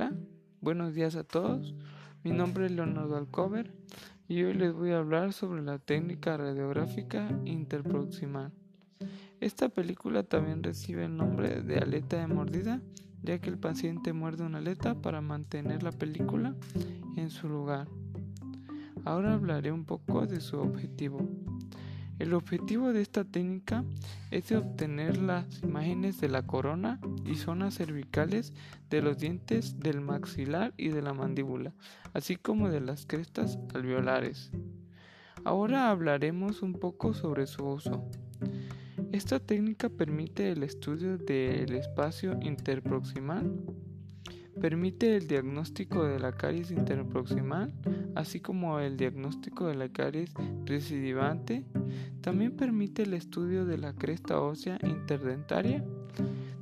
Hola, buenos días a todos. Mi nombre es Leonardo Alcover y hoy les voy a hablar sobre la técnica radiográfica interproximal. Esta película también recibe el nombre de aleta de mordida, ya que el paciente muerde una aleta para mantener la película en su lugar. Ahora hablaré un poco de su objetivo. El objetivo de esta técnica es obtener las imágenes de la corona y zonas cervicales de los dientes del maxilar y de la mandíbula, así como de las crestas alveolares. Ahora hablaremos un poco sobre su uso. Esta técnica permite el estudio del espacio interproximal Permite el diagnóstico de la caries interproximal, así como el diagnóstico de la caries recidivante. También permite el estudio de la cresta ósea interdentaria.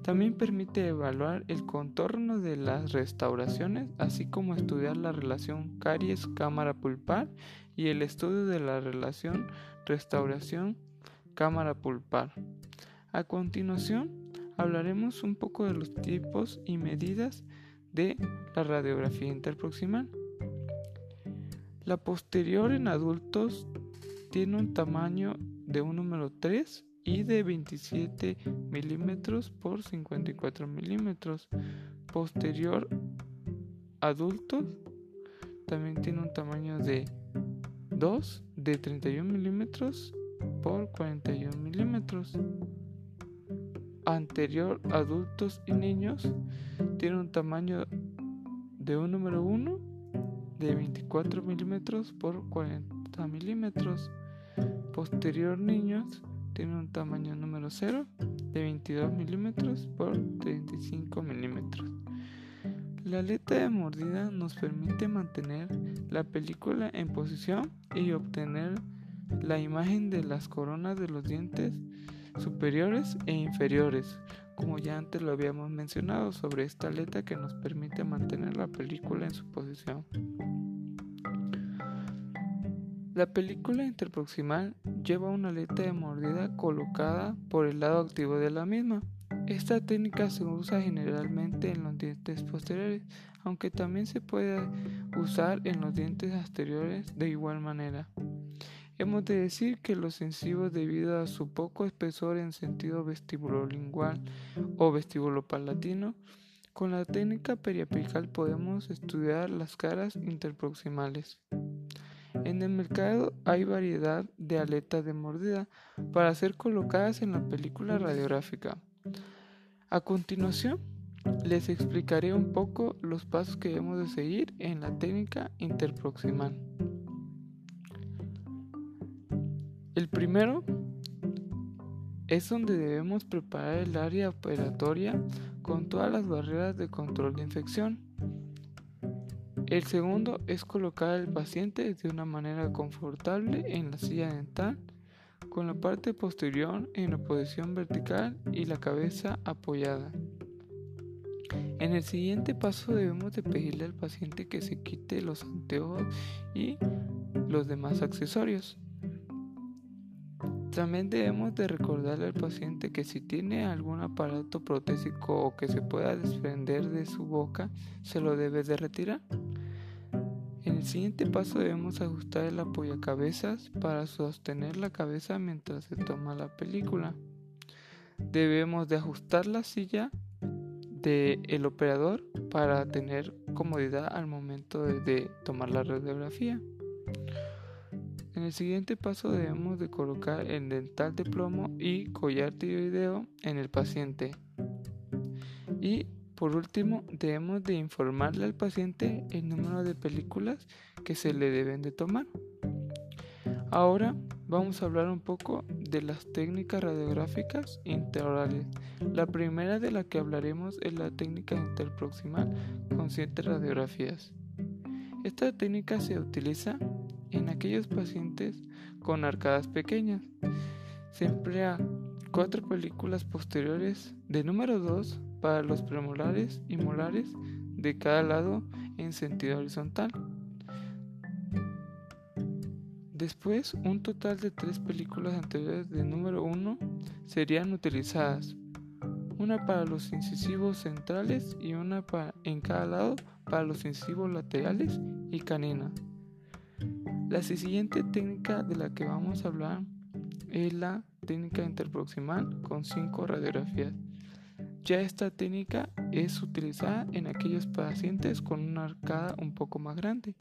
También permite evaluar el contorno de las restauraciones, así como estudiar la relación caries-cámara pulpar y el estudio de la relación restauración-cámara pulpar. A continuación, hablaremos un poco de los tipos y medidas de la radiografía interproximal. La posterior en adultos tiene un tamaño de un número 3 y de 27 milímetros por 54 milímetros. Posterior adultos también tiene un tamaño de 2 de 31 milímetros por 41 milímetros anterior adultos y niños tiene un tamaño de un número 1 de 24 milímetros por 40 milímetros. Posterior niños tiene un tamaño número 0 de 22 milímetros por 35 milímetros. La aleta de mordida nos permite mantener la película en posición y obtener la imagen de las coronas de los dientes superiores e inferiores, como ya antes lo habíamos mencionado sobre esta aleta que nos permite mantener la película en su posición. La película interproximal lleva una aleta de mordida colocada por el lado activo de la misma. Esta técnica se usa generalmente en los dientes posteriores, aunque también se puede usar en los dientes anteriores de igual manera. Hemos de decir que los sensivos, debido a su poco espesor en sentido vestibulolingual o vestibulopalatino, con la técnica periapical podemos estudiar las caras interproximales. En el mercado hay variedad de aletas de mordida para ser colocadas en la película radiográfica. A continuación, les explicaré un poco los pasos que debemos de seguir en la técnica interproximal. El primero es donde debemos preparar el área operatoria con todas las barreras de control de infección. El segundo es colocar al paciente de una manera confortable en la silla dental con la parte posterior en la posición vertical y la cabeza apoyada. En el siguiente paso debemos de pedirle al paciente que se quite los anteojos y los demás accesorios. También debemos de recordarle al paciente que si tiene algún aparato protésico o que se pueda desprender de su boca, se lo debe de retirar. En el siguiente paso debemos ajustar el apoyacabezas para sostener la cabeza mientras se toma la película. Debemos de ajustar la silla del el operador para tener comodidad al momento de tomar la radiografía. En el siguiente paso debemos de colocar el dental de plomo y collar tiroideo en el paciente. Y por último debemos de informarle al paciente el número de películas que se le deben de tomar. Ahora vamos a hablar un poco de las técnicas radiográficas interorales. La primera de la que hablaremos es la técnica interproximal con siete radiografías. Esta técnica se utiliza en aquellos pacientes con arcadas pequeñas. Se emplea cuatro películas posteriores de número 2 para los premolares y molares de cada lado en sentido horizontal. Después, un total de tres películas anteriores de número 1 serían utilizadas. una para los incisivos centrales y una en cada lado para los incisivos laterales y canina. La siguiente técnica de la que vamos a hablar es la técnica interproximal con 5 radiografías. Ya esta técnica es utilizada en aquellos pacientes con una arcada un poco más grande.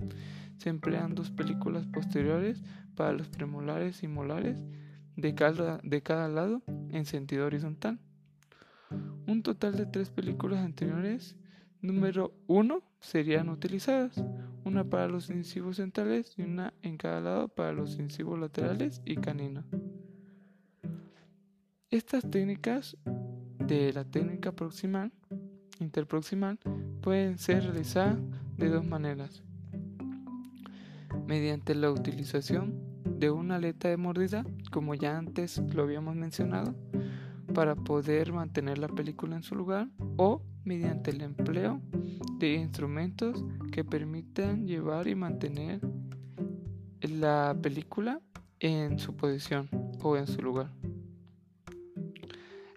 Se emplean dos películas posteriores para los premolares y molares de cada, de cada lado en sentido horizontal. Un total de tres películas anteriores número 1 serían utilizadas, una para los incisivos centrales y una en cada lado para los incisivos laterales y canino. Estas técnicas de la técnica proximal, interproximal, pueden ser realizadas de dos maneras. Mediante la utilización de una aleta de mordida, como ya antes lo habíamos mencionado, para poder mantener la película en su lugar, o mediante el empleo de instrumentos que permitan llevar y mantener la película en su posición o en su lugar.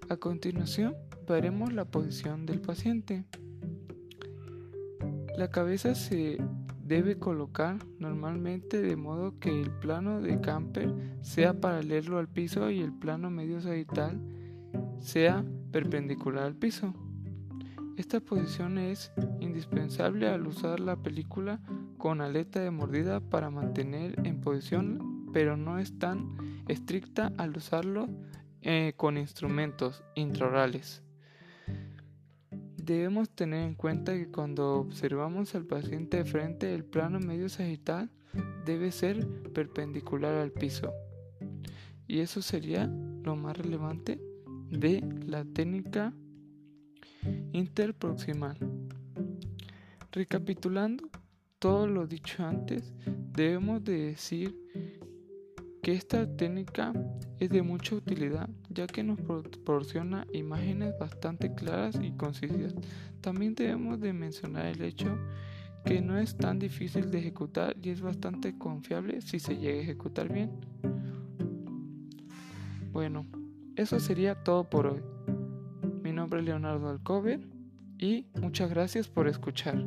A continuación, veremos la posición del paciente. La cabeza se debe colocar normalmente de modo que el plano de camper sea paralelo al piso y el plano medio sagital sea perpendicular al piso. Esta posición es indispensable al usar la película con aleta de mordida para mantener en posición, pero no es tan estricta al usarlo eh, con instrumentos intraorales. Debemos tener en cuenta que cuando observamos al paciente de frente, el plano medio sagital debe ser perpendicular al piso. Y eso sería lo más relevante de la técnica interproximal. Recapitulando todo lo dicho antes, debemos de decir que esta técnica es de mucha utilidad ya que nos proporciona imágenes bastante claras y concisas. También debemos de mencionar el hecho que no es tan difícil de ejecutar y es bastante confiable si se llega a ejecutar bien. Bueno, eso sería todo por hoy. Nombre es Leonardo Alcover y muchas gracias por escuchar.